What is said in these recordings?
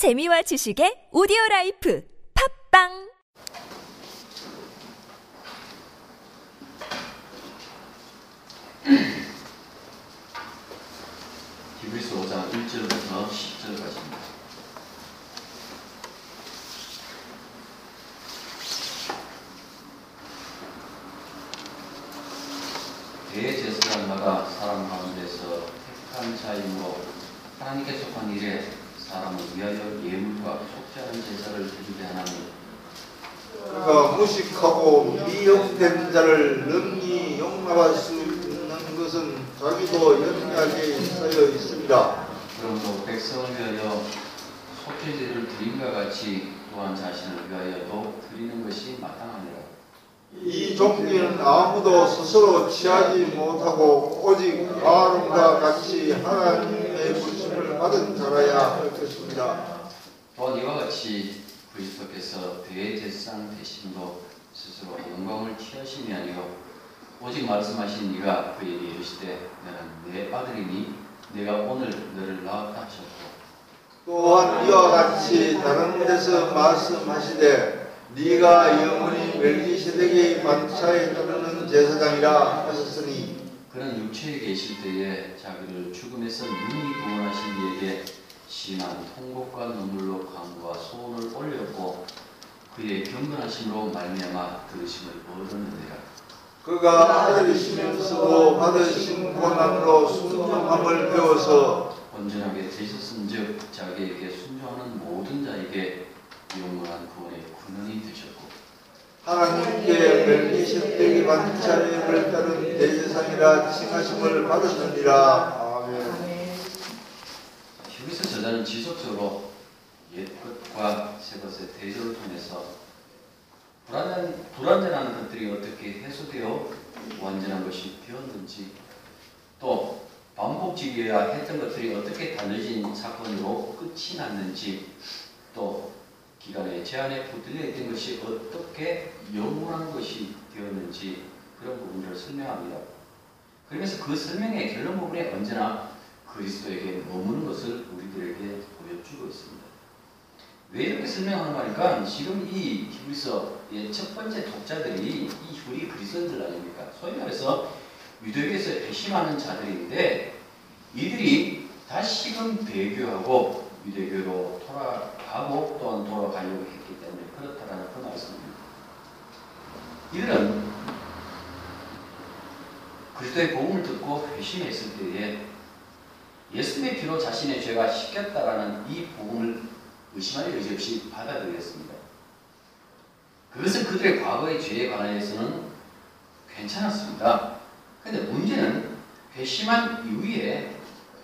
재미와 지식의 오디오 라이프 팝빵 히브리서 5장 1절부터 10절까지입니다. 대제사장마다 사람 가운데서 택한 자이므로 하나님께서 한 일에 사람을 위하여 예물과 속죄하는 제사를 드리게 하나니 그가 무식하고 미혹된 자를 능히 용납할 수 있는 것은 자기도 연약하게 쌓여 있습니다. 그러므로 백성을 위하여 속죄제를 드림과 같이 또한 자신을 위하여도 드리는 것이 마땅하니라. 이 종기는 아무도 스스로 취하지 못하고 오직 아론과 같이 부심을 받은 자라야 할 것입니다. 또한 이와 같이 그리스도께서 대제사장 되심도 스스로 영광을 취하심이 아니요 오직 말씀하신 이가 그에게 이르시되 너는 내 아들이니 내가 오늘 너를 낳았다 하셨고 또한 이와 같이 다른 데서 말씀하시되 네가 영원히 멜기세덱의 반차에 따르는 제사장이라 하셨으니 그는 육체에 계실 때에 자기를 죽음에서 능히 구원하신 이에게 심한 통곡과 눈물로 간구와 소원을 올렸고 그의 경건하심으로 말미암아 들으심을 얻었느니라. 그가 아들이시면서도 받으신 고난으로 순종함을 배워서 온전하게 되셨은즉 자기에게 순종하는 모든 자에게 영원한 되셨고 하나님께 멜기세덱의 반차례를 따른 대제사장이라 칭하심을 받으셨느니라. 아멘. 여기서 저자는 지속적으로 옛 것과 새 것의 대조를 통해서 불완전, 불완전한 것들이 어떻게 해소되어 완전한 것이 되었는지 또 반복지기야 했던 것들이 어떻게 달라진 사건으로 끝이 났는지 또 기간의 제한에 붙들려 있던 것이 어떻게 영원한 것이 되었는지 그런 부분들을 설명합니다. 그러면서 그 설명의 결론 부분에 언제나 그리스도에게 머무는 것을 우리들에게 보여주고 있습니다. 왜 이렇게 설명하는 거니까 지금 이 히브리서의 첫 번째 독자들이 이 우리 그리스도인들 아닙니까? 소위 말해서 유대교에서 배심하는 자들인데 이들이 다시금 배교하고 유대교로 돌아 가고 또한 돌아가려고 했기 때문에 그렇다라는 그 말씀입니다. 이들은 그리스도의 복음을 듣고 회심했을 때에 예수님의 피로 자신의 죄가 씻겼다라는 이 복음을 의심할 여지 없이 받아들였습니다. 그것은 그들의 과거의 죄에 관하여서는 괜찮았습니다. 근데 문제는 회심한 이후에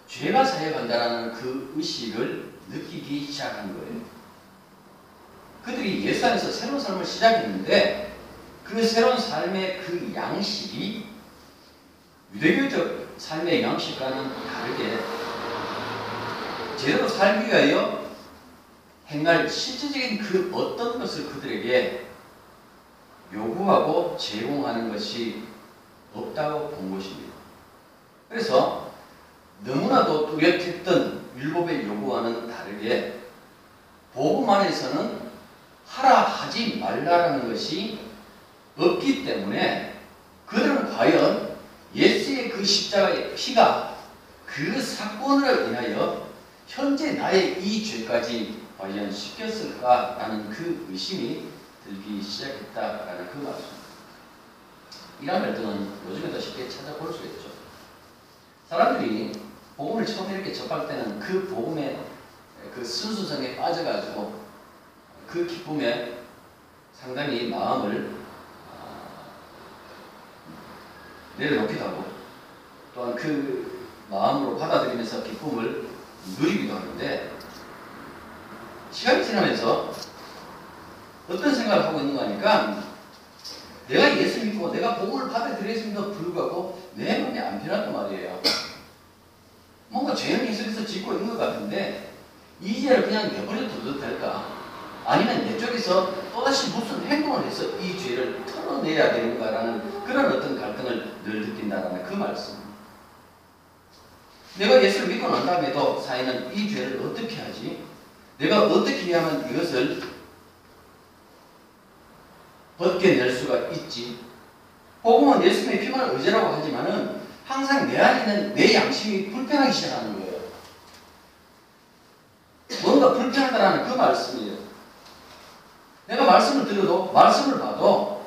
죄가 사여간다라는 그 의식을 느끼기 시작한 거예요. 그들이 예수 안에서 새로운 삶을 시작했는데 그 새로운 삶의 그 양식이 유대교적 삶의 양식과는 다르게 제대로 살기 위하여 행할 실질적인 그 어떤 것을 그들에게 요구하고 제공하는 것이 없다고 본 것입니다. 그래서 너무나도 뚜렷했던 율법의 요구와는 다르게 복음 안에서는 하라 하지 말라라는 것이 없기 때문에 그들은 과연 예수의 그 십자가의 피가 그 사건으로 인하여 현재 나의 이 죄까지 과연 씻겼을까라는 그 의심이 들기 시작했다라는 그 말씀입니다. 이런 갈등은 요즘에도 쉽게 찾아볼 수 있죠. 사람들이 복음을 처음 이렇게 접할 때는 그 복음의 그 순수성에 빠져가지고 그 기쁨에 상당히 마음을 내려놓기도 하고 또한 그 마음으로 받아들이면서 기쁨을 누리기도 하는데 시간이 지나면서 어떤 생각을 하고 있는 거니까 내가 예수 믿고 내가 복음을 받아들였음에도 불구하고 내 마음이 안 변했단 말이에요. 뭔가 죄는 계속해서 짓고 있는 것 같은데 이 죄를 그냥 내버려 둬도 될까? 아니면 내 쪽에서 또다시 무슨 행동을 해서 이 죄를 털어내야 되는가라는 그런 어떤 갈등을 늘 느낀다라는 그 말씀. 내가 예수를 믿고 난 다음에도 사회는 이 죄를 어떻게 하지? 내가 어떻게 하면 이것을 벗겨낼 수가 있지? 복음은 예수님의 피만 의지라고 하지만은 항상 내 안에 있는 내 양심이 불편하기 시작하는 거예요. 뭔가 불편하다라는 그 말씀이에요. 내가 말씀을 들어도 말씀을 봐도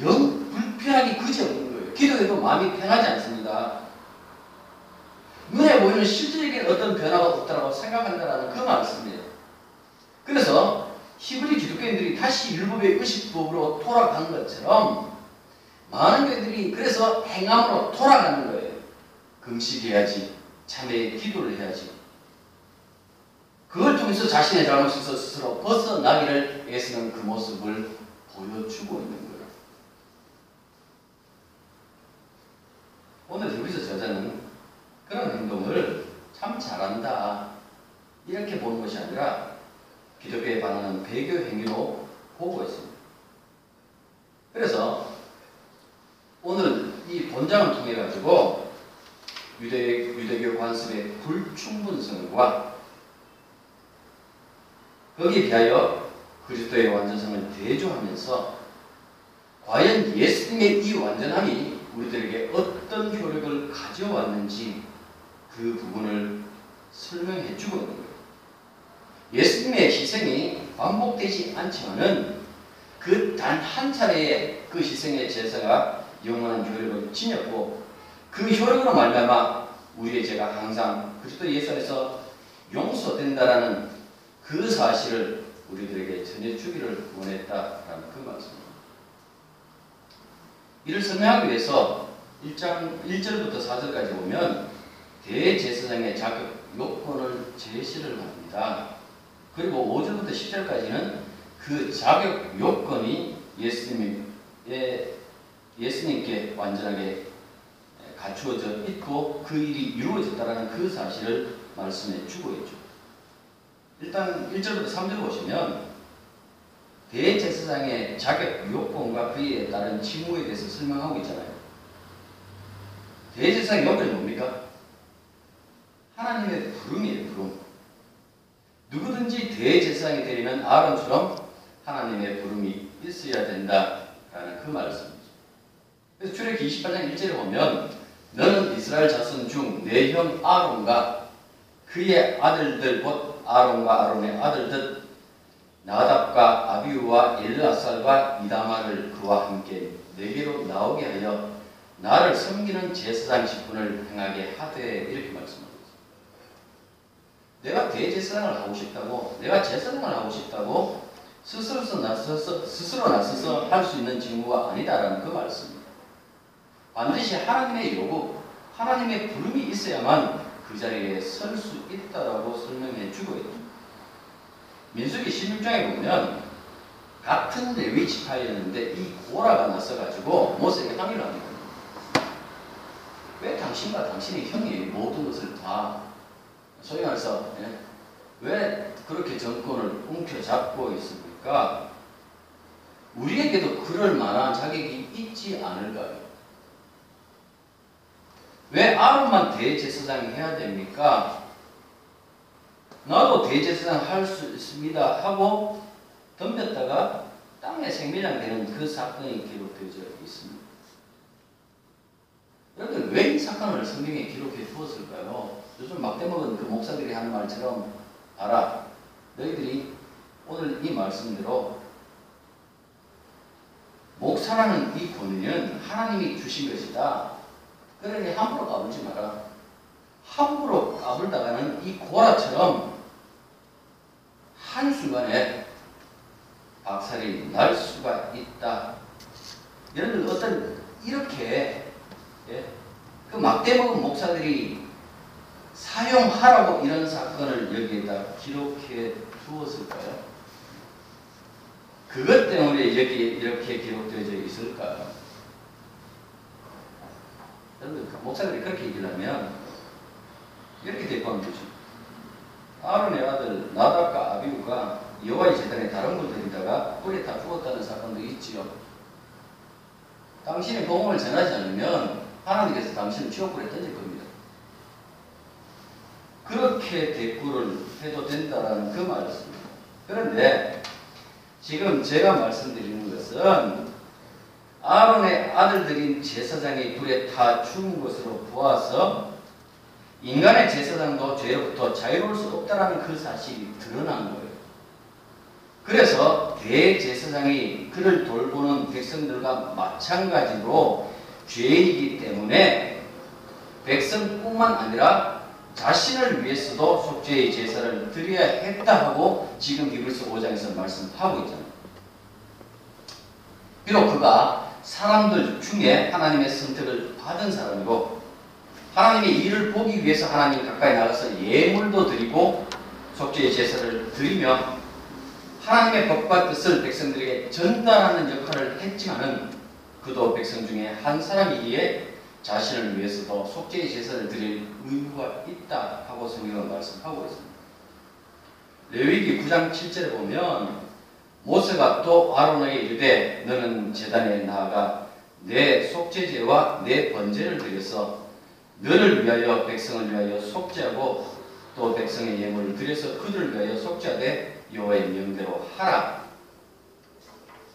영 불편하기 그지없는 거예요. 기도해도 마음이 편하지 않습니다. 눈에 보이는 실질적인 어떤 변화가 없다고 생각한다라는 그 말씀이에요. 그래서 히브리 기독교인들이 다시 율법의 의식법으로 돌아간 것처럼 많은 교인들이 그래서 행함으로 돌아가는 거예요. 금식해야지, 참회 기도를 해야지. 그걸 통해서 자신의 잘못에서 스스로 벗어나기를 애쓰는 그 모습을 보여주고 있는 거예요. 오늘 여기서 저자는 그런 행동을 참 잘한다. 이렇게 보는 것이 아니라 기독교에 반하는 배교 행위로 보고 있습니다. 그래서 오늘 이 본장을 통해 가지고 유대, 유대교 관습의 불충분성과 거기에 비하여 그리스도의 완전성을 대조하면서 과연 예수님의 이 완전함이 우리들에게 어떤 효력을 가져왔는지 그 부분을 설명해 주고 있는 거예요. 예수님의 희생이 반복되지 않지만은 그 단 한 차례의 그 희생의 제사가 영원한 효력을 지녔고 그 효력으로 말미암아 우리의 죄가 항상 그리스도 예수 안에서 용서된다라는 그 사실을 우리들에게 전해주기를 원했다라는 그 말씀입니다. 이를 설명하기 위해서 1장 1절부터 4절까지 보면 대제사장의 자격 요건을 제시를 합니다. 그리고 5절부터 10절까지는 그 자격 요건이 예수님의 예수님께 완전하게 갖추어져 있고 그 일이 이루어졌다라는 그 사실을 말씀해 주고 있죠. 일단 1절부터 3절 보시면 대제사장의 자격 요건과 그에 따른 직무에 대해서 설명하고 있잖아요. 대제사장 요건이 뭡니까? 하나님의 부름이에요, 부름. 누구든지 대제사장이 되려면 아론처럼 하나님의 부름이 있어야 된다라는 그 말씀이죠. 그래서 출애기 28장 1절에 보면 너는 이스라엘 자손 중 내 형 아론과 그의 아들들 곧 아론과 아론의 아들들 나답과 아비우와 엘라살과 이다마를 그와 함께 내게로 나오게 하여 나를 섬기는 제사장 직분을 행하게 하되 이렇게 말씀합니다. 내가 대제사장을 하고 싶다고 내가 제사장을 하고 싶다고 스스로서 나서서 스스로 나서서 할 수 있는 직무가 아니다라는 그 말씀입니다. 반드시 하나님의 요구, 하나님의 부름이 있어야만 그 자리에 설 수 있다라고 설명해 주고 있습니다. 민수기 16장에 보면 같은 레위 지파였는데 이 고라가 나서가지고 모세에게 항의를 합니다. 왜 당신과 당신의 형이 모든 것을 다 소위 말해서 예? 왜 그렇게 정권을 움켜잡고 있습니까? 우리에게도 그럴 만한 자격이 있지 않을까요? 왜 아론만 대제사장이 해야 됩니까? 나도 대제사장 할 수 있습니다 하고 덤볐다가 땅에 생매장 되는 그 사건이 기록되어져 있습니다. 여러분 왜 이 사건을 성경에 기록해 두었을까요? 요즘 막대먹은 그 목사들이 하는 말처럼 알아 너희들이 오늘 이 말씀대로 목사라는 이 권위는 하나님이 주신 것이다. 그러니 함부로 까불지 마라. 함부로 까불다가는 이 고라처럼 한순간에 박살이 날 수가 있다. 여러분 어떤 이렇게 예? 그 막대먹은 목사들이 사용하라고 이런 사건을 여기에다 기록해 두었을까요? 그것 때문에 여기에 이렇게 기록되어져 있을까요? 여러분 목사들이 그렇게 얘기를 하면 이렇게 대꾸하면 되죠. 아론의 아들 나답과 아비우가 여호와의 재단에 다른 분들이다가 불에 다 죽었다는 사건도 있지요. 당신이 복음을 전하지 않으면 하나님께서 당신을 지옥불에 던질 겁니다. 그렇게 대꾸를 해도 된다라는 그 말씀입니다. 그런데 지금 제가 말씀드리는 것은 아론의 아들들인 제사장이 불에 타 죽은 것으로 보아서 인간의 제사장도 죄로부터 자유로울 수 없다라는 그 사실이 드러난 거예요. 그래서 대제사장이 그를 돌보는 백성들과 마찬가지로 죄인이기 때문에 백성뿐만 아니라 자신을 위해서도 속죄의 제사를 드려야 했다 하고 지금 이글스 5장에서 말씀하고 있잖아요. 비록 그가 사람들 중에 하나님의 선택을 받은 사람이고 하나님의 일을 보기 위해서 하나님 가까이 나가서 예물도 드리고 속죄의 제사를 드리며 하나님의 법과 뜻을 백성들에게 전달하는 역할을 했지만은 그도 백성 중에 한 사람이기에 자신을 위해서도 속죄의 제사를 드릴 의무가 있다 하고 성경은 말씀하고 있습니다. 레위기 9장 7절에 보면 모세가 또 아론에게 이르되 너는 제단에 나아가 내 속죄제와 내 번제를 드려서 너를 위하여 백성을 위하여 속죄하고 또 백성의 예물을 드려서 그들을 위하여 속죄하되 여호와의 명대로 하라.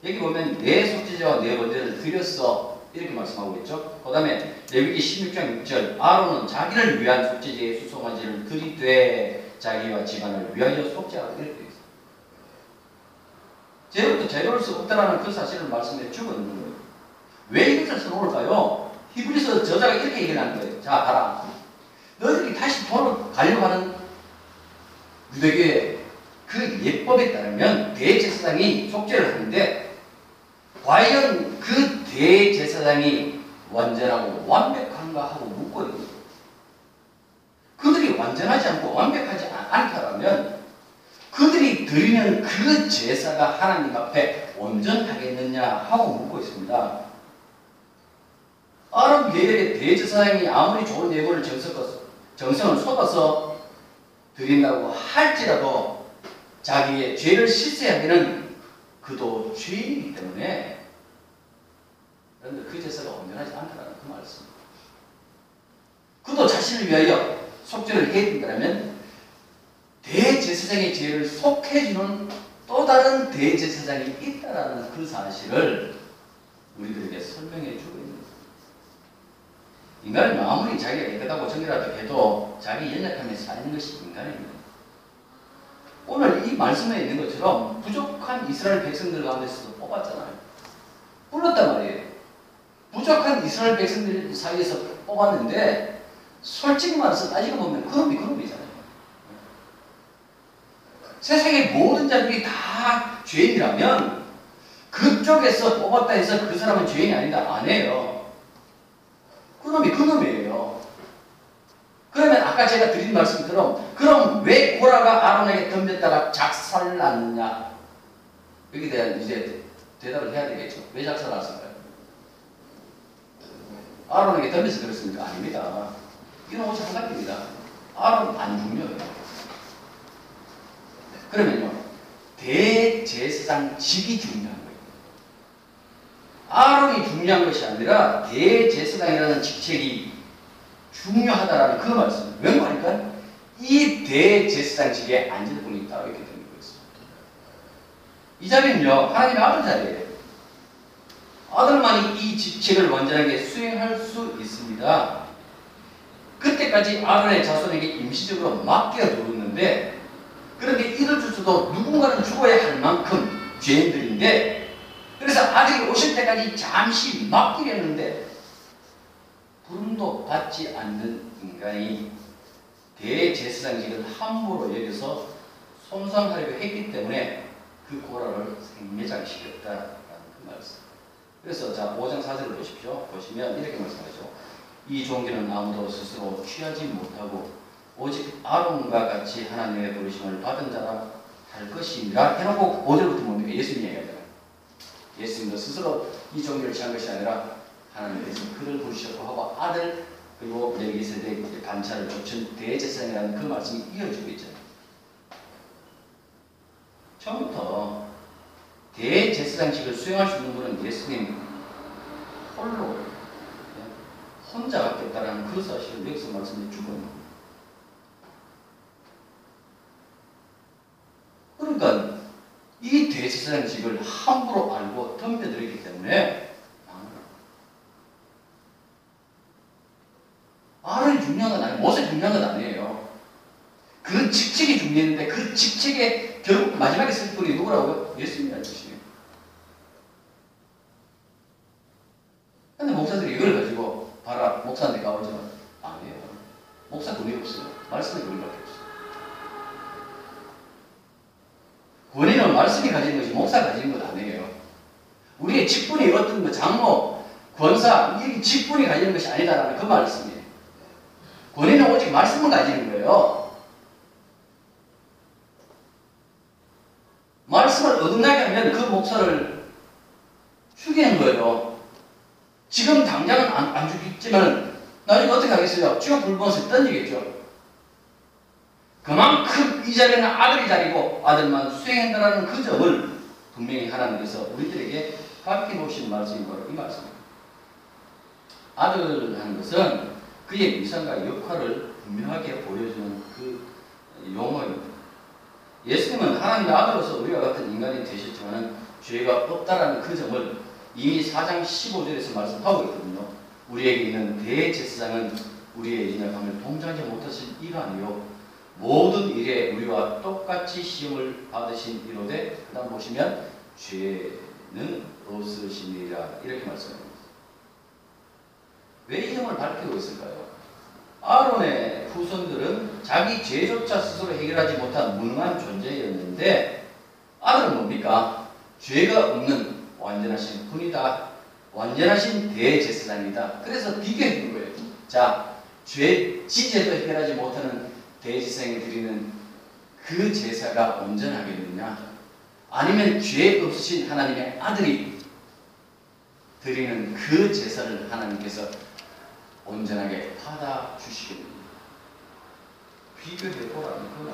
여기 보면 내 속죄제와 내 번제를 드렸어 이렇게 말씀하고 있죠. 그 다음에 레위기 16장 6절 아론은 자기를 위한 속죄제의 수송아지를 드리되 자기와 집안을 위하여 속죄하라 이렇게 제로부터 제로를 수 없다라는 그 사실을 말씀해 주고 있는 거예요. 왜 이것을 써놓을까요? 히브리서 저자가 이렇게 얘기를 하는 거예요. 자, 봐라. 너희들이 다시 돌아 가려고 하는 유대교의 그 예법에 따르면 대제사장이 속죄를 하는데 과연 그 대제사장이 완전하고 완벽한가 하고 묻고 있는 거예요. 그들이 완전하지 않고 완벽하지 않다면 그들이 드리는 그 제사가 하나님 앞에 온전하겠느냐 하고 묻고 있습니다. 아람 계열의 대제사장이 아무리 좋은 예물을 정성을 쏟아서 드린다고 할지라도 자기의 죄를 씻어야되는 그도 죄인이기 때문에 그런데 그 제사가 온전하지 않다는 그 말씀입니다. 그도 자신을 위하여 속죄를 된다면 대제사장의 죄를 속해주는 또 다른 대제사장이 있다라는 그 사실을 우리들에게 설명해 주고 있는. 인간은 아무리 자기가 깨끗하고 정결하다 해도 자기 연약함에 사는 것이 인간입니다. 오늘 이 말씀에 있는 것처럼 부족한 이스라엘 백성들 가운데서도 뽑았잖아요. 불렀단 말이에요. 부족한 이스라엘 백성들 사이에서 뽑았는데 솔직히 말해서 따지고 보면 그룹이 그룹이잖아요. 세상의 모든 자들이 다 죄인이라면 그쪽에서 뽑았다 해서 그 사람은 죄인이 아니다. 아니에요. 그놈이 그놈이에요. 그러면 아까 제가 드린 말씀처럼 그럼 왜 고라가 아론에게 덤볐다가 작살났냐? 여기에 대한 이제 대답을 해야 되겠죠. 왜 작살났을까요? 아론에게 덤벼서 그렇습니까? 아닙니다. 이건 오직 한 가지입니다. 아론 안 중요해요. 그러면요, 대제사장직이 중요한 거예요. 아론이 중요한 것이 아니라 대제사장이라는 직책이 중요하다라는 그 말씀. 왜 말일까요? 이 대제사장직에 앉을 분이 따로 있기 때문에 그렇습니다. 이 자리는요, 하나님의 아들 자리예요. 아들만이 이 직책을 완전하게 수행할 수 있습니다. 그때까지 아론의 자손에게 임시적으로 맡겨두었는데 그런데 이들 주서도 누군가는 죽어야 할 만큼 죄인들인데 그래서 아들이 오실 때까지 잠시 맡기려는데 부름도 받지 않는 인간이 대제사장직을 함부로 여겨서 손상하려고 했기 때문에 그 고라를 생매장시켰다라는 그 말씀. 그래서 자 5장 4절을 보십시오. 보시면 이렇게 말씀하죠. 이 종기는 아무도 스스로 취하지 못하고 오직 아론과 같이 하나님의 부르심을 받은 자라 할 것이니라 해놓고 5절부터 뭡니까? 예수님 얘기하잖아요. 예수님도 스스로 이 종기를 취한 것이 아니라 하나님께서 그를 부르셨고 하고 아들 그리고 레기세대 반차를 쫓은 대제사장이라는 그 말씀이 이어지고 있잖아요. 처음부터 대제사장직을 수행할 수 있는 분은 예수님 홀로 혼자밖에 없다는 그 사실을 여기서 말씀해 주고 있는 겁니다. 대제사장직을 함부로 알고 덤벼들었기 때문에 알을 중요한 건 아니에요. 못이 중요한 건 아니에요. 그 직책이 중요했는데 그 직책에 결국 마지막에 쓸 분이 누구라고요? 예수님이라는 뜻이에요. 근데 목사들이 이걸 가지고 봐라 목사한테 가오지만 아니에요. 목사 돈이 없어요. 말씀에 돈이밖에 없어요. 권위는 말씀이 것이 목사가 가지는 것 아니에요. 우리의 직분이 어떤 그 장로, 권사, 이 직분이 가지는 것이 아니다라는 그 말씀이에요. 권위는 오직 말씀을 가지는 거예요. 말씀을 어긋나게 하면 그 목사를 죽이는 거예요. 지금 당장은 안, 안 죽겠지만 나중에 어떻게 하겠어요? 쭉 불면서 던지겠죠. 그만큼 이 자리는 아들이 자리고 아들만 수행한다는 그 점을 분명히 하나님께서 우리들에게 가르쳐 놓으신 말씀이 바로 이 말씀입니다. 아들하는 것은 그의 미성과 역할을 분명하게 보여주는 그 용어입니다. 예수님은 하나님의 아들로서 우리와 같은 인간이 되셨지만 죄가 없다라는 그 점을 이미 4장 15절에서 말씀하고 있거든요. 우리에게 있는 대제사장은 우리의 인약함을 통제하지 못하신 이가 아니요 모든 일에 우리와 똑같이 시험을 받으신 이로되 그 다음 보시면 죄는 없으시니라 이렇게 말씀합니다. 왜 이 점을 밝히고 있을까요? 아론의 후손들은 자기 죄조차 스스로 해결하지 못한 무능한 존재였는데 아들은 뭡니까? 죄가 없는 완전하신 분이다. 완전하신 대제사장이다. 그래서 비교해 준 거예요. 자, 죄 지제도 해결하지 못하는 대제사장이 드리는 그 제사가 온전하겠느냐? 아니면 죄 없으신 하나님의 아들이 드리는 그 제사를 하나님께서 온전하게 받아 주시겠느냐? 비교해 보라는 그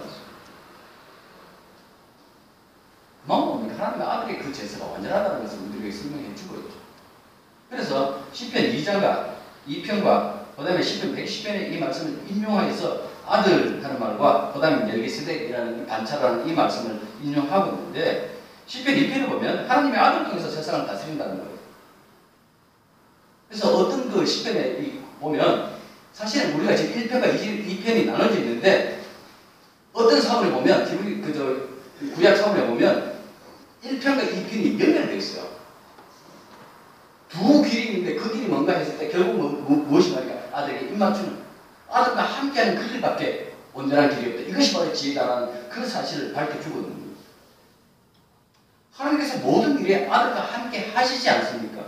뭡니까? 하나님의 아들의 그 제사가 완전하다는 것을 우리에게 설명해 주고 있죠. 그래서 시편 2장과 2편과 그 다음에 시편 110편의 이 말씀을 인용하여서 아들 하는 말과 그 다음에 멜기세덱이라는 반차라는 이 말씀을 인용하고 있는데 시편 2편을 보면 하나님의 아들 통해서 세상을 다스린다는 거예요. 그래서 어떤 그 시편에 보면 사실은 우리가 지금 1편과 2편이 나눠져 있는데 어떤 사원을 보면 그저 구약 사원에 보면 1편과 2편이 연결되어 있어요. 두 길이 있는데 그 길이 뭔가 했을 때 결국 뭐, 뭐, 무엇이 말이야? 아들에게 입맞추는 함께하는 그 길밖에 온전한 길이 없다. 이것이 바로 지혜다라는 그 사실을 밝혀주거든요. 하나님께서 모든 일에 아들과 함께 하시지 않습니까?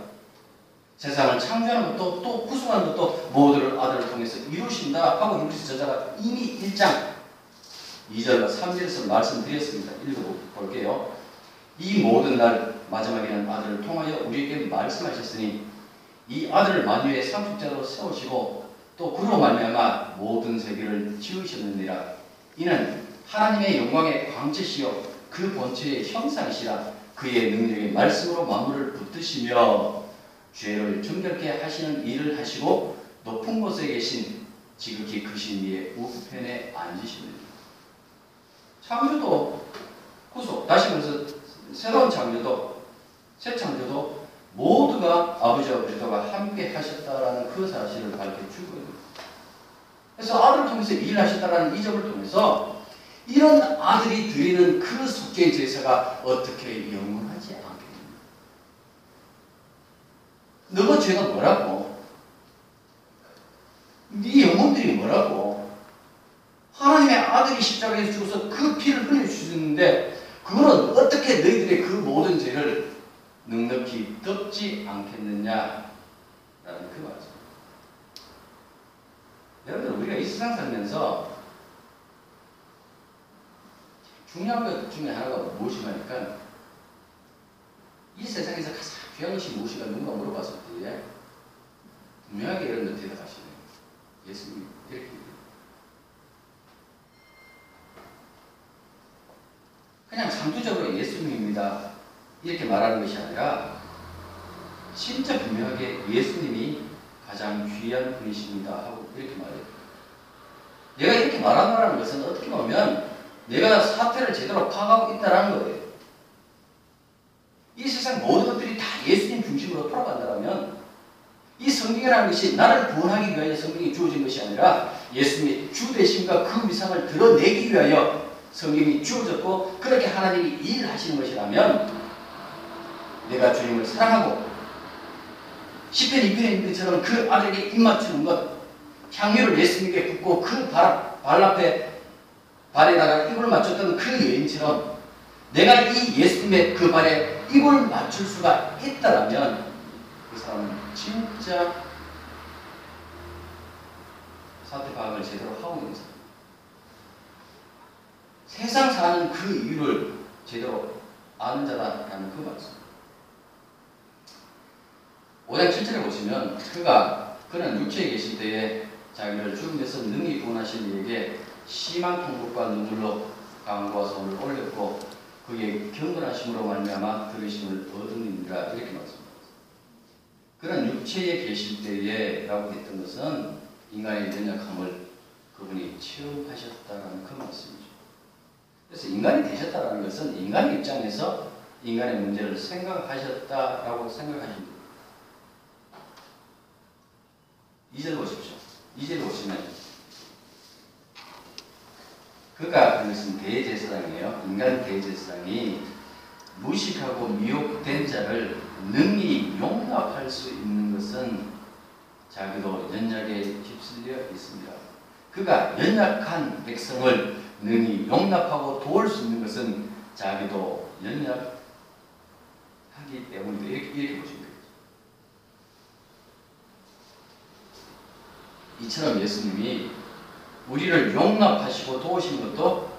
세상을 창조하는 것도 또 구성하는 것도 모두를 아들을 통해서 이루신다 하고 이루신 저자가 이미 1장 2절과 3절에서 말씀드렸습니다. 읽어볼게요. 이 모든 날 마지막에는 아들을 통하여 우리에게 말씀하셨으니 이 아들을 만유의 상속자로 세우시고 또 그로 말미암아 모든 세계를 지으셨느니라 이는 하나님의 영광의 광채시요 그 본체의 형상이시라 그의 능력의 말씀으로 만물을 붙드시며 죄를 정결케 하시는 일을 하시고 높은 곳에 계신 지극히 크신 이의 우편에 앉으십니다. 창조도 구속 다시 말해서 새로운 창조도 새 창조도 모두가 아버지와 그리스도가 함께 하셨다라는 그 사실을 밝혀주거든요. 그래서 아들을 통해서 일하셨다라는 이 점을 통해서 이런 아들이 드리는 그 속죄의 제사가 어떻게 영원하지 않겠느냐. 너가 죄가 뭐라고? 네 영혼들이 뭐라고? 하나님의 아들이 십자가에 죽어서 그 피를 흘려주셨는데 그거는 어떻게 너희들의 그 모든 죄를 넉넉히 덮지 않겠느냐라는 그 말씀. 세상 살면서 중요한 것 중에 하나가 무엇이냐니까 이 세상에서 가장 귀한 것이 무엇인가 누가 물어봤을 때 분명하게 이런 데 대답하시네요. 예수님 이렇게 그냥 상투적으로 예수님입니다. 이렇게 말하는 것이 아니라 진짜 분명하게 예수님이 가장 귀한 분이십니다 하고 이렇게 말해요. 내가 이렇게 말한다는 것은 어떻게 보면 내가 사태를 제대로 파악하고 있다는 거예요. 원칙으로 돌아간다면 이 성경이라는 것이 나를 구원하기 위하여 성경이 주어진 것이 아니라 예수님의 주 되심과 그 위상을 드러내기 위하여 성경이 주어졌고 그렇게 하나님이 일하시는 것이라면 내가 주님을 사랑하고 10편 2편에 있는 것처럼 그 아들에게 입 맞추는 것 향유를 예수님께 붓고 그 발, 발 앞에 발에다가 입을 맞췄던 그 여인처럼 내가 이 예수님의 그 발에 입을 맞출 수가 있다라면 그 사람은 진짜 사태 파악을 제대로 하고 있는 사람. 세상 사는 그 이유를 제대로 아는 자다라는 그 말씀. 5장 7절에 보시면 그가 그는 육체에 계실 때에 자기를 죽음에서 능히 구원하신 이에게 심한 통곡과 눈물로 강과 손을 올렸고 그의 경건하심으로 말미암아 들으심을 얻으니라 이렇게 말씀합니다. 그는 육체에 계실 때에 라고 했던 것은 인간의 연약함을 그분이 체험하셨다라는 그 말씀이죠. 그래서 인간이 되셨다라는 것은 인간의 입장에서 인간의 문제를 생각하셨다라고 생각하십니다. 2절 보십시오. 2절 보시면 그가 하는 것은 대제사장이에요. 인간 대제사장이 무식하고 미혹된 자를 능히 용납할 수 있는 것은 자기도 연약에 휩쓸려 있습니다. 그가 연약한 백성을 능히 용납하고 도울 수 있는 것은 자기도 연약하기 때문이다. 이렇게, 이렇게 되겠죠. 이처럼 예수님이 우리를 용납하시고 도우신 것도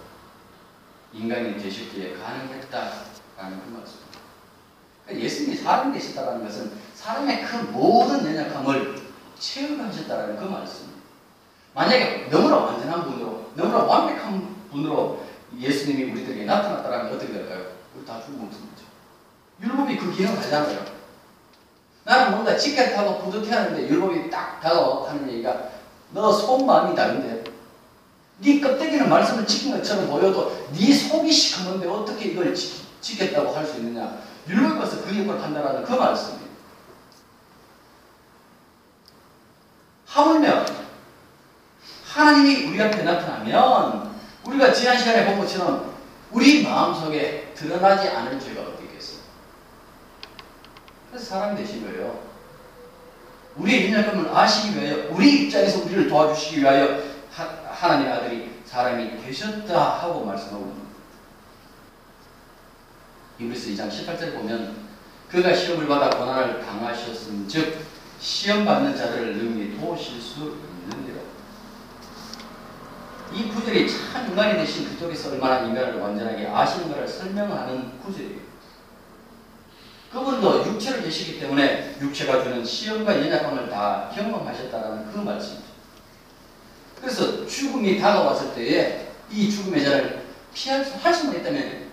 인간이 되셨기에 가능했다라는 그 말씀입니다. 그러니까 예수님이 사람 되셨다는 것은 사람의 그 모든 연약함을 체험하셨다는 그 말씀입니다. 만약에 너무나 완전한 분으로, 너무나 완벽한 분으로 예수님이 우리들에게 나타났다면 어떻게 될까요? 우리 다 죽음없습니다. 율법이 그 기능을 하잖아요. 나는 뭔가 지켰다고 뿌듯해하는데 율법이 딱 다가와 하는 얘기가 너 속마음이 다른데 네 껍데기는 말씀을 지킨 것처럼 보여도 네 속이 시커먼데 어떻게 이걸 지, 지켰다고 할 수 있느냐 율법에 와서 그 역할을 한다는 그 말씀이에요. 하물며 하나님이 우리 앞에 나타나면 우리가 지난 시간에 본 것처럼 우리 마음속에 드러나지 않을 죄가 있겠어요? 그래서 사람이 되신 거예요. 우리의 연약함을 아시기 위하여 우리 입장에서 우리를 도와주시기 위하여 하, 하나님의 아들이 사람이 되셨다 하고 말씀하고 있습니다. 이브리스 2장 18절 보면 그가 시험을 받아 고난을 당하셨음 즉 시험 받는 자들을 능히 도우실 수 있느니라. 이 구절이 참 인간이 되신 그쪽에서 얼마나 인간을 완전하게 아시는가를 설명하는 구절이에요. 그분도 육체를 계시기 때문에 육체가 주는 시험과 연약함을 다 경험하셨다는 그 말씀이죠. 그래서 죽음이 다가왔을 때에 이 죽음의 자를 피할 수, 할 수만 있다면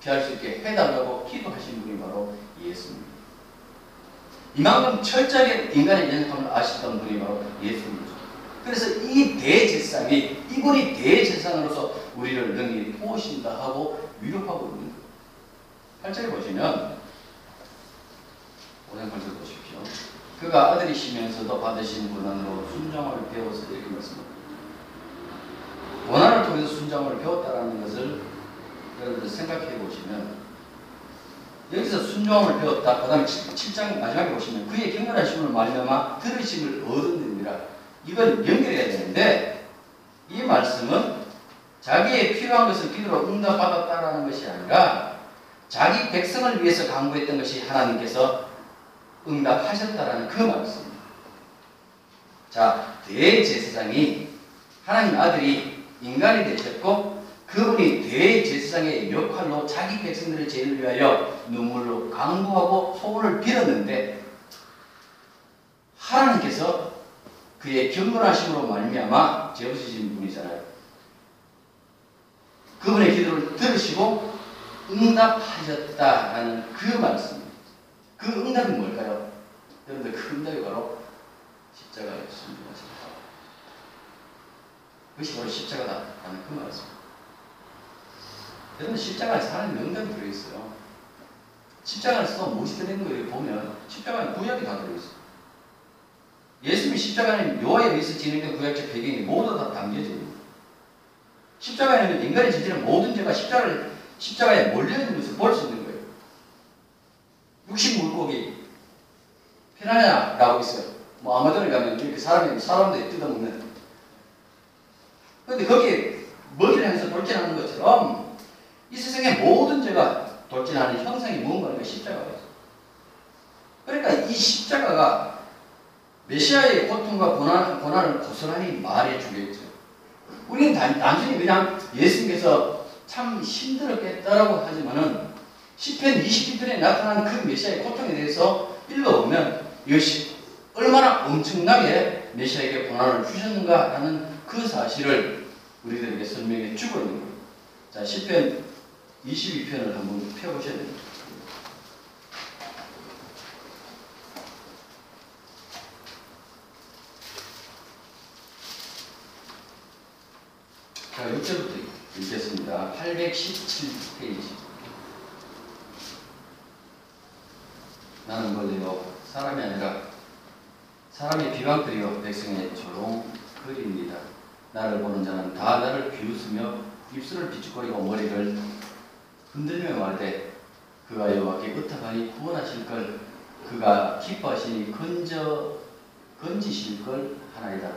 피할 수 있게 해달라고 기도하신 분이 바로 예수입니다. 이만큼 철저하게 인간의 연약함을 아시던 분이 바로 예수입니다. 그래서 이 대제사장이 이분이 대제사장으로서 우리를 능히 도우신다 하고 위로하고 있는 거예요. 8절에 보시면 5장 8절 보십시오. 그가 아들이시면서도 받으신 고난으로 순종을 배워서 이렇게 말씀합니다. 고난을 통해서 순종을 배웠다라는 것을 여러분들 생각해 보시면 여기서 순종을 배웠다. 그 다음에 7장 마지막에 보시면 그의 경건하심을 말미암아 들으심을 얻은답니다. 이건 연결해야 되는데 이 말씀은 자기의 필요한 것을 기도로 응답받았다라는 것이 아니라 자기 백성을 위해서 강구했던 것이 하나님께서 응답하셨다라는 그 말씀입니다. 자, 대제사장이 하나님 아들이 인간이 되셨고 그분이 대제사장의 역할로 자기 백성들의 죄를 위하여 눈물로 강구하고 소원을 빌었는데 하나님께서 그의 경건하심으로 말미암아 죄 없으신 분이잖아요. 그분의 기도를 들으시고 응답하셨다라는 그 말씀입니다. 그 응답이 뭘까요? 여러분들 그 응답이 바로 십자가에 순종하십니다. 그것이 바로 십자가다라는 그 말씀. 여러분 십자가에 하나님의 응답이 들어있어요. 십자가에서 무엇이 들어있는 거 이렇게 보면 십자가에 구약이 다 들어있어. 예수님이 십자가는 여호와에 의해서 진행된 구약적 배경이 모두 다 담겨져 있는 거예요. 십자가에는 인간이 저지른 모든 죄가 십자가를 십자가에 몰려 있는 것을 볼 수 있는 거예요. 육식 물고기 피라냐 라고 있어요. 뭐 아마존에 가면 이렇게 사람이 사람들이 뜯어먹는. 그런데 거기에 먹이를 향해서 돌진하는 것처럼 이 세상의 모든 죄가 돌진하는 형상이 무언가가 십자가가 있어요. 그러니까 이 십자가가 메시아의 고통과 고난, 고난을 고스란히 말해 주겠죠. 우리는 단, 단순히 그냥 예수님께서 참 힘들었겠다라고 하지만은 10편 20편에 나타난 그 메시아의 고통에 대해서 읽어보면 이것이 얼마나 엄청나게 메시아에게 고난을 주셨는가라는 그 사실을 우리들에게 설명해 주고 있는 거예요. 자, 10편 22편을 한번 펴보셔야 됩니다. 자, 6절부터 읽겠습니다. 817페이지. 나는 벌레요 사람이 아니라 사람이 비방들이요 백성의 조롱거리입니다. 나를 보는 자는 다 나를 비웃으며 입술을 비축거리고 머리를 흔들며 말되 그가 여호와께 의탁하니 구원하실 걸 그가 기뻐하시니 건져 건지실 걸 하나이다.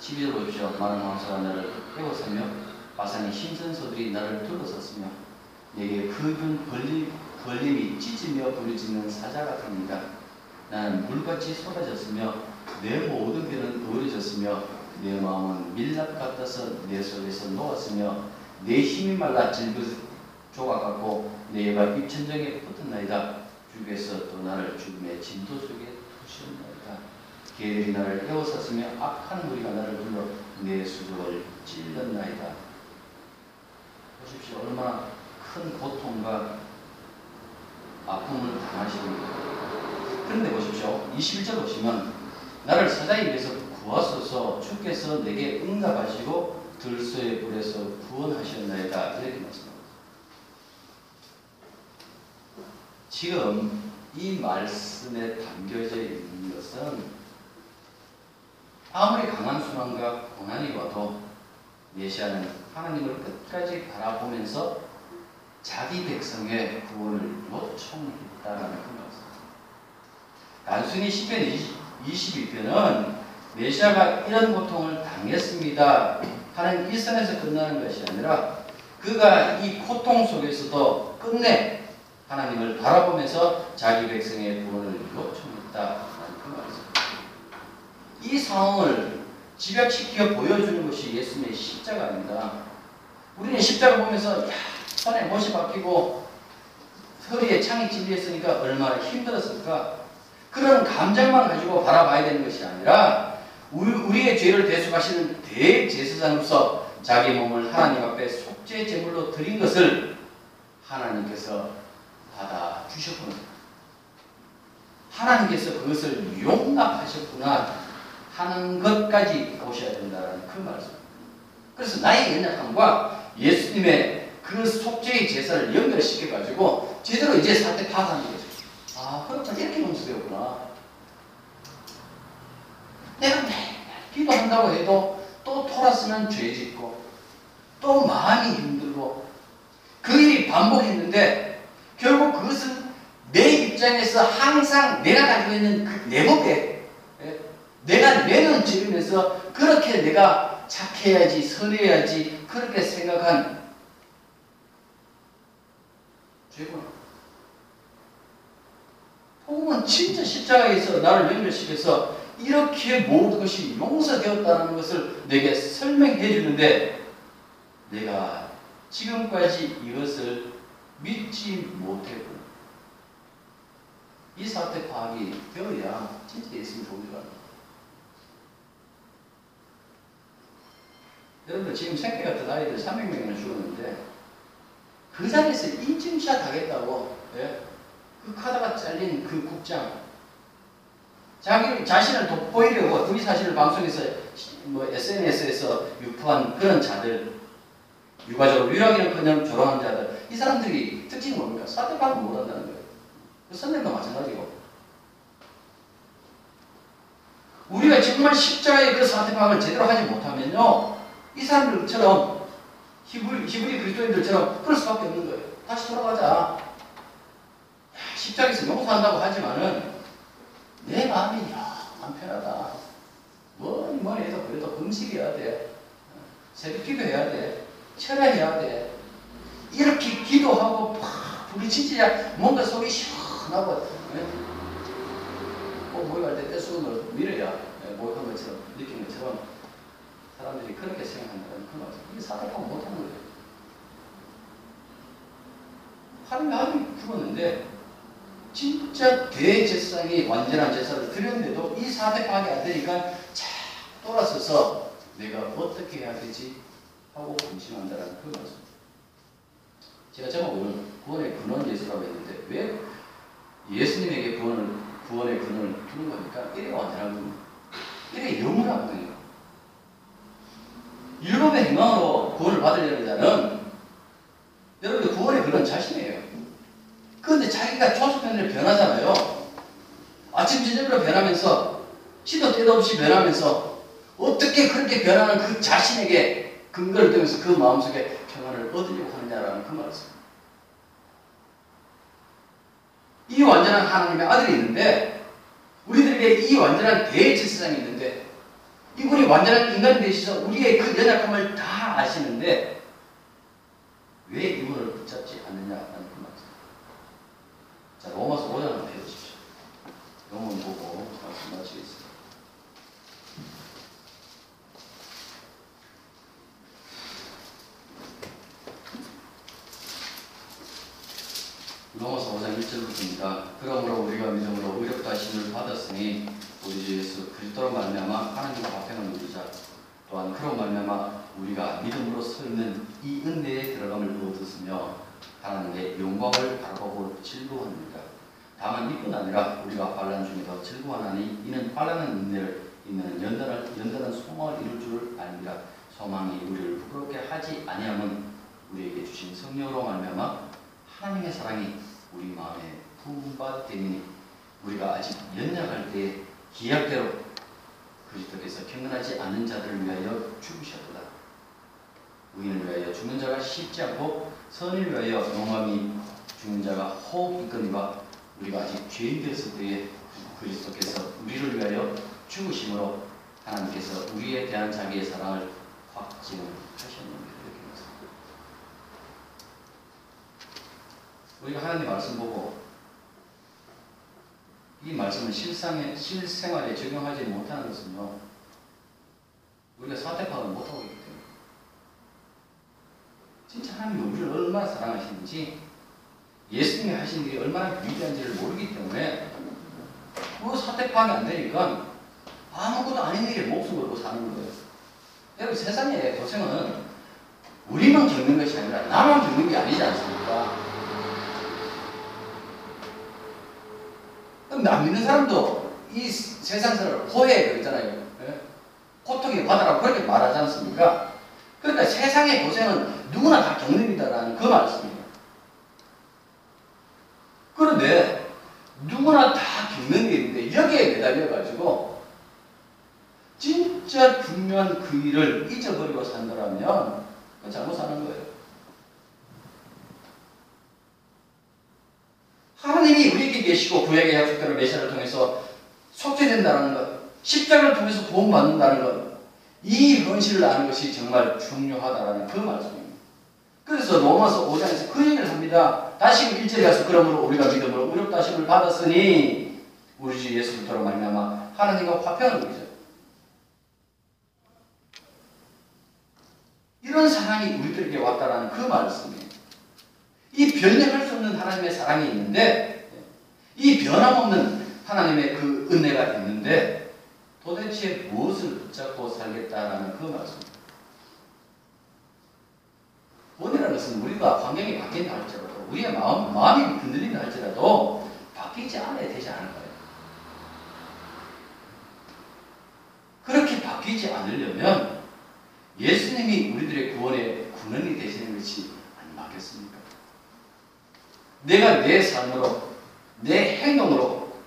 12절 보십시오. 많은 왕사가 나를 빼고서며 마산의 신선소들이 나를 둘러섰으며 내게 그gün 벌림, 벌림이 찢으며 부르짖는 사자 같습니다. 나는 물같이 쏟아졌으며 내 모든 배는 어려졌으며 내 마음은 밀랍 같아서 내 속에서 녹았으며 내 힘이 말라 질그 조각 같고 내 애가 입천장에 붙었나이다. 주께서 또 나를 죽음의 진도 속에 두셨나이다. 개들이 나를 에워쌌으며 악한 무리가 나를 불러 내 수족을 찔렀나이다. 보십시오. 얼마나 큰 고통과 아픔을 당하십니다. 그런데 보십시오. 21절 보시면 나를 사자에 위해서 구하소서 주께서 내게 응답하시고 들소의 불에서 구원하셨나이다. 이렇게 말씀합니다. 지금 이 말씀에 담겨져 있는 것은 아무리 강한 순환과 고난이 와도 메시아는 하나님을 끝까지 바라보면서 자기 백성의 구원을 요청했다라는 그 말씀. 단순히 10편 22편은 메시아가 이런 고통을 당했습니다 하는 이 선에서 끝나는 것이 아니라 그가 이 고통 속에서도 끝내 하나님을 바라보면서 자기 백성의 구원을 요청했다라는 그 말씀. 이 상황을 집약시켜 보여주는 것이 예수님의 십자가입니다. 우리는 십자가 보면서 야, 손에 못이 박히고 허리에 창이 찔렸으니까 얼마나 힘들었을까? 그런 감정만 가지고 바라봐야 되는 것이 아니라 우리, 의 죄를 대속하시는 대제사장으로서 자기 몸을 하나님 앞에 속죄 제물로 드린 것을 하나님께서 받아 주셨구나. 하나님께서 그것을 용납하셨구나 하는 것까지 보셔야 된다는 그 말씀. 그래서 나의 연약함과 예수님의 그 속죄의 제사를 연결시켜 가지고 제대로 이제 사태 파악하는 거죠. 아, 그렇구나. 이렇게 용서되었구나. 내가 매일 기도한다고 해도 또 돌았으면 죄 짓고 또 마음이 힘들고 그 일이 반복했는데 결국 그것은 내 입장에서 항상 내가 가지고 있는 그내 법에 예? 내가 내는 지으면서 그렇게 내가 착해야지 선해야지 그렇게 생각한 죄구나. 복음은 진짜 십자가에서 나를 연결시켜서 이렇게 모든 것이 용서되었다는 것을 내게 설명해 주는데 내가 지금까지 이것을 믿지 못했고 이 사태 파악이 되어야 진짜 예수님 니다 여러분들 지금 생태 같은 아이들 300명이나 죽었는데 그 자리에서 인증샷 하겠다고 예? 그 카드가 잘린 그 국장 자기 자신을 돋보이려고 그 사실을 방송에서 뭐 SNS에서 유포한 그런 자들 유가적으로 유학이는커녕 졸업한 자들 이 사람들이 특징이 뭡니까? 사대방을 못한다는 거예요. 그 선생도 마찬가지고 우리가 정말 십자가의 그 사대방을 제대로 하지 못하면요 이 사람들처럼 히브리, 히브리 그리스도인들처럼 그럴 수밖에 없는 거예요. 다시 돌아가자. 십자가에서 용서한다고 하지만은 내 마음이 야안 편하다. 뭐니 뭐니 해도 그래도 금식해야 돼. 새벽 기도해야 돼. 철회해야 돼. 이렇게 기도하고 팍 부딪히지야 뭔가 속이 시원하고 예? 뭐 모욕할 때 떼수건으로 밀어야 예, 모욕한 것처럼 느낀 것처럼 사람들이 그렇게 생각한다는 그 말이죠. 이게 사대하고 못하는 거예요. 하나님 죽었는데 진짜 대제사장이 완전한 제사를 드렸는데도 이 사대 파악이 안 되니까 자 돌아서서 내가 어떻게 해야 되지 하고 근심한다는 그 말씀. 제가 제목을 구원의 근원 예수라고 했는데 왜 예수님에게 구원을 구원의 근원을 두는 겁니까? 이래 완전한 겁니다. 이래 영원하거든요. 율법의 행망으로 구원을 받으려는 자는 여러분들 구원의 근원 자신이에요. 그런데 자기가 조수편을 변하잖아요. 아침 저녁으로 변하면서 시도 때도 없이 변하면서 어떻게 그렇게 변하는 그 자신에게 근거를 두면서 그 마음속에 평안을 얻으려고 하느냐라는 그 말씀. 이 완전한 하나님의 아들이 있는데 우리들에게 이 완전한 대제사장이 있는데 이분이 완전한 인간이 되셔서 우리의 그 연약함을 다 아시는데 왜 이분을 붙잡지 않느냐라는 그 말씀. 자, 로마서 5장 한번 해보십시오. 영문 보고 말씀 마치겠습니다. 로마서 5장 1절부터입니다. 그러므로 우리가 믿음으로 의롭다 하심을 받았으니 우리 주 예수 그리스도로 말미암아 하나님과 화평을 누리자. 또한 그로 말미암아 우리가 믿음으로 서 있는 이 은혜에 들어감을 얻었으며 하나님의 영광을 바라보고 즐거워합니다. 다만 이뿐 아니라 우리가 환란 중에도 즐거워하나니 이는 환란은 은혜를 있는 연단한 연단한 소망을 이룰 줄을 압니다. 소망이 우리를 부끄럽게 하지 아니함은 우리에게 주신 성령으로 말미암아 하나님의 사랑이 우리 마음에 부음받되니 우리가 아직 연약할 때 기약대로 그리스도께서 경건하지 않는 자들을 위하여 죽으셨도다. 의인을 위하여 죽는 자가 쉽지 않고 선을 위하여 용감히 죽는 자가 호흡 있거니와 우리가 아직 죄인 되었을 때에 그리스도께서 우리를 위하여 죽으심으로 하나님께서 우리에 대한 자기의 사랑을 확증하셨느니라. 이렇게 말습니다. 우리가 하나님 말씀 보고 이 말씀을 실상에, 실생활에 적용하지 못하는 것은요, 우리가 파악을 못하고 있기 때문에. 진짜 하나님이 우리를 얼마나 사랑하시는지, 예수님이 하신 일이 얼마나 위대한지를 모르기 때문에, 그 파악이 안 되니까 아무것도 아닌 일에 목숨 걸고 사는 거예요. 여러분, 세상의 고생은 우리만 겪는 것이 아니라 나만 겪는 게 아니지 않습니까? 남 믿는 사람도 이 세상사를 호해 그러잖아요. 예? 고통이 받아라 그렇게 말하지 않습니까? 그러니까 세상의 고생은 누구나 다 겪는 이다라는 그 말씀이에요. 그런데 누구나 다 겪는 일인데 여기에 매달려가지고 진짜 중요한 그 일을 잊어버리고 그건 잘못 사는 거예요. 하나님이 우리에게 계시고 구약의 약속대로 메시아를 통해서 속죄된다는 것, 십자가를 통해서 구원받는다는 것, 이 현실을 아는 것이 정말 중요하다라는 그 말씀입니다. 그래서 로마서 5장에서 그 얘기를 합니다. 다시금 1절에 가서 그러므로 우리가 믿음으로 의롭다 하심을 받았으니 우리 주 예수 그리스도로 말미암아 하나님과 화평을 누리자. 이런 사랑이 우리들에게 왔다라는 그 말씀이에요. 이 변형할 수 없는 하나님의 사랑이 있는데 이 변함없는 하나님의 그 은혜가 있는데 도대체 무엇을 붙잡고 살겠다라는 그 말씀입니다. 원이라는 것은 우리가 환경이 바뀐다 할지라도 우리의 마음, 마음이 흔들린다 할지라도 바뀌지 않아야 되지 않을까요? 그렇게 바뀌지 않으려면 예수님이 우리들의 구원의 근원이 되시는 것이 안 맞겠습니까? 내가 내 삶으로 내 행동으로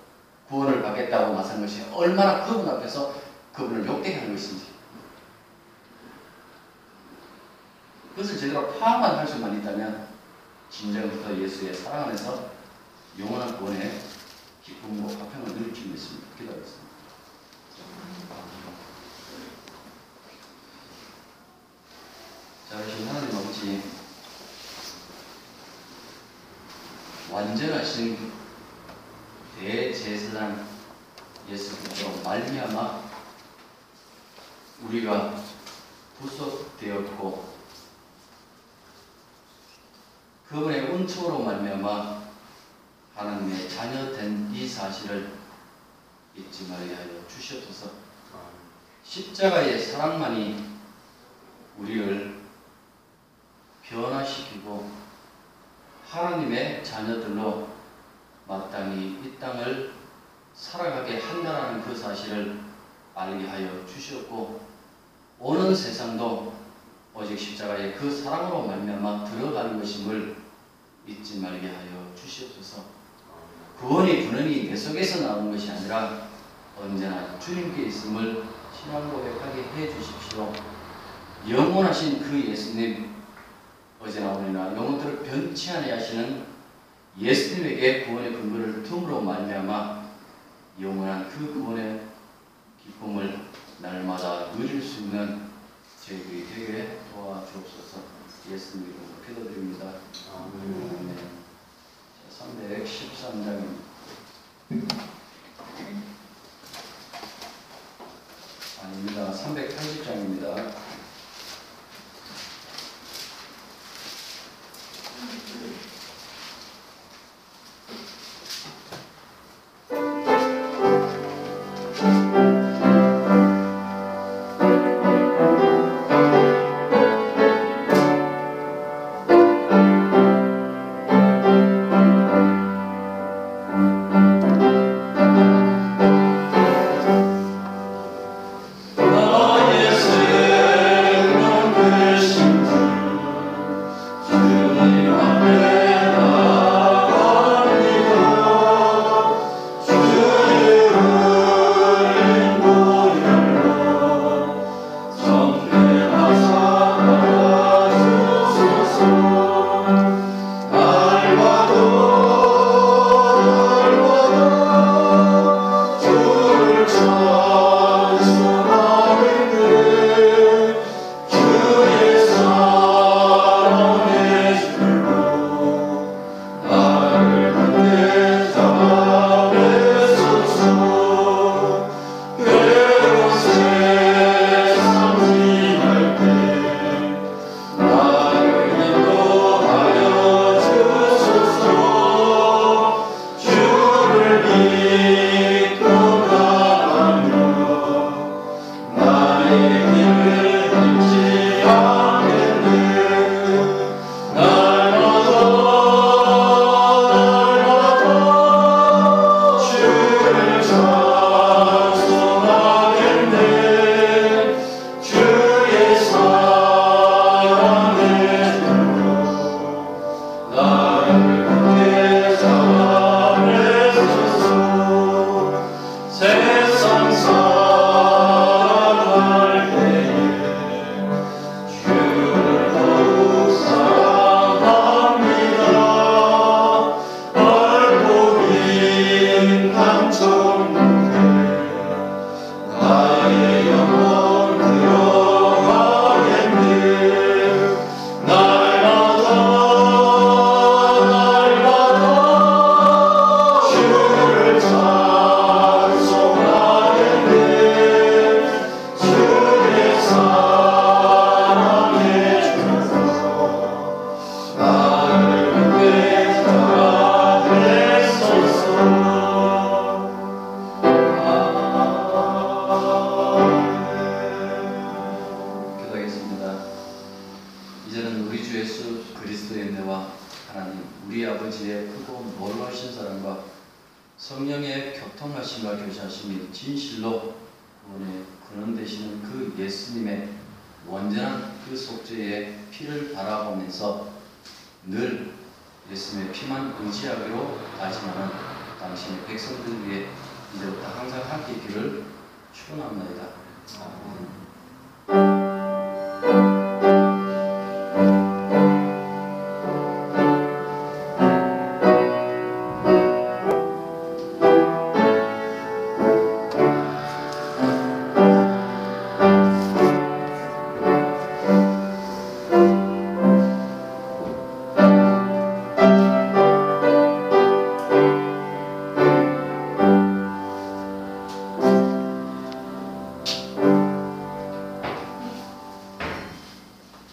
구원을 받겠다고 나선 것이 얼마나 그분 앞에서 그분을 욕되게 하는 것인지 그것을 제대로 파악만 할 수만 있다면 진정부터 예수의 사랑 안에서 영원한 구원의 기쁨과 화평을 누릴 수 있습니다. 기도하겠습니다. 자우신 하나님 아버지 완전하신 대제사장 예수 그리스도로 말미암아 우리가 구속되었고 그분의 은총으로 말미암아 하나님의 자녀된 이 사실을 잊지 말게 하여 주시옵소서. 십자가의 사랑만이 우리를 변화시키고 하나님의 자녀들로 마땅히 이 땅을 살아가게 한다라는 그 사실을 알게 하여 주시옵고 오는 세상도 오직 십자가의 그 사랑으로 말미암아 들어가는 것임을 잊지 말게 하여 주시옵소서. 구원이 분원히 내 속에서 나오는 것이 아니라 언제나 주님께 있음을 신앙 고백하게 해 주십시오. 영원하신 그 예수님 어제나 오늘이나 영혼들을 변치 아니 하시는 예수님에게 구원의 근거를 tum으로 말미암아 영원한 그 구원의 기쁨을 날마다 누릴 수 있는 저희들이 되게 도와주옵소서 예수님 이름으로 기도드립니다. 아멘. 자, 313장입니다. 아닙니다. 380장입니다.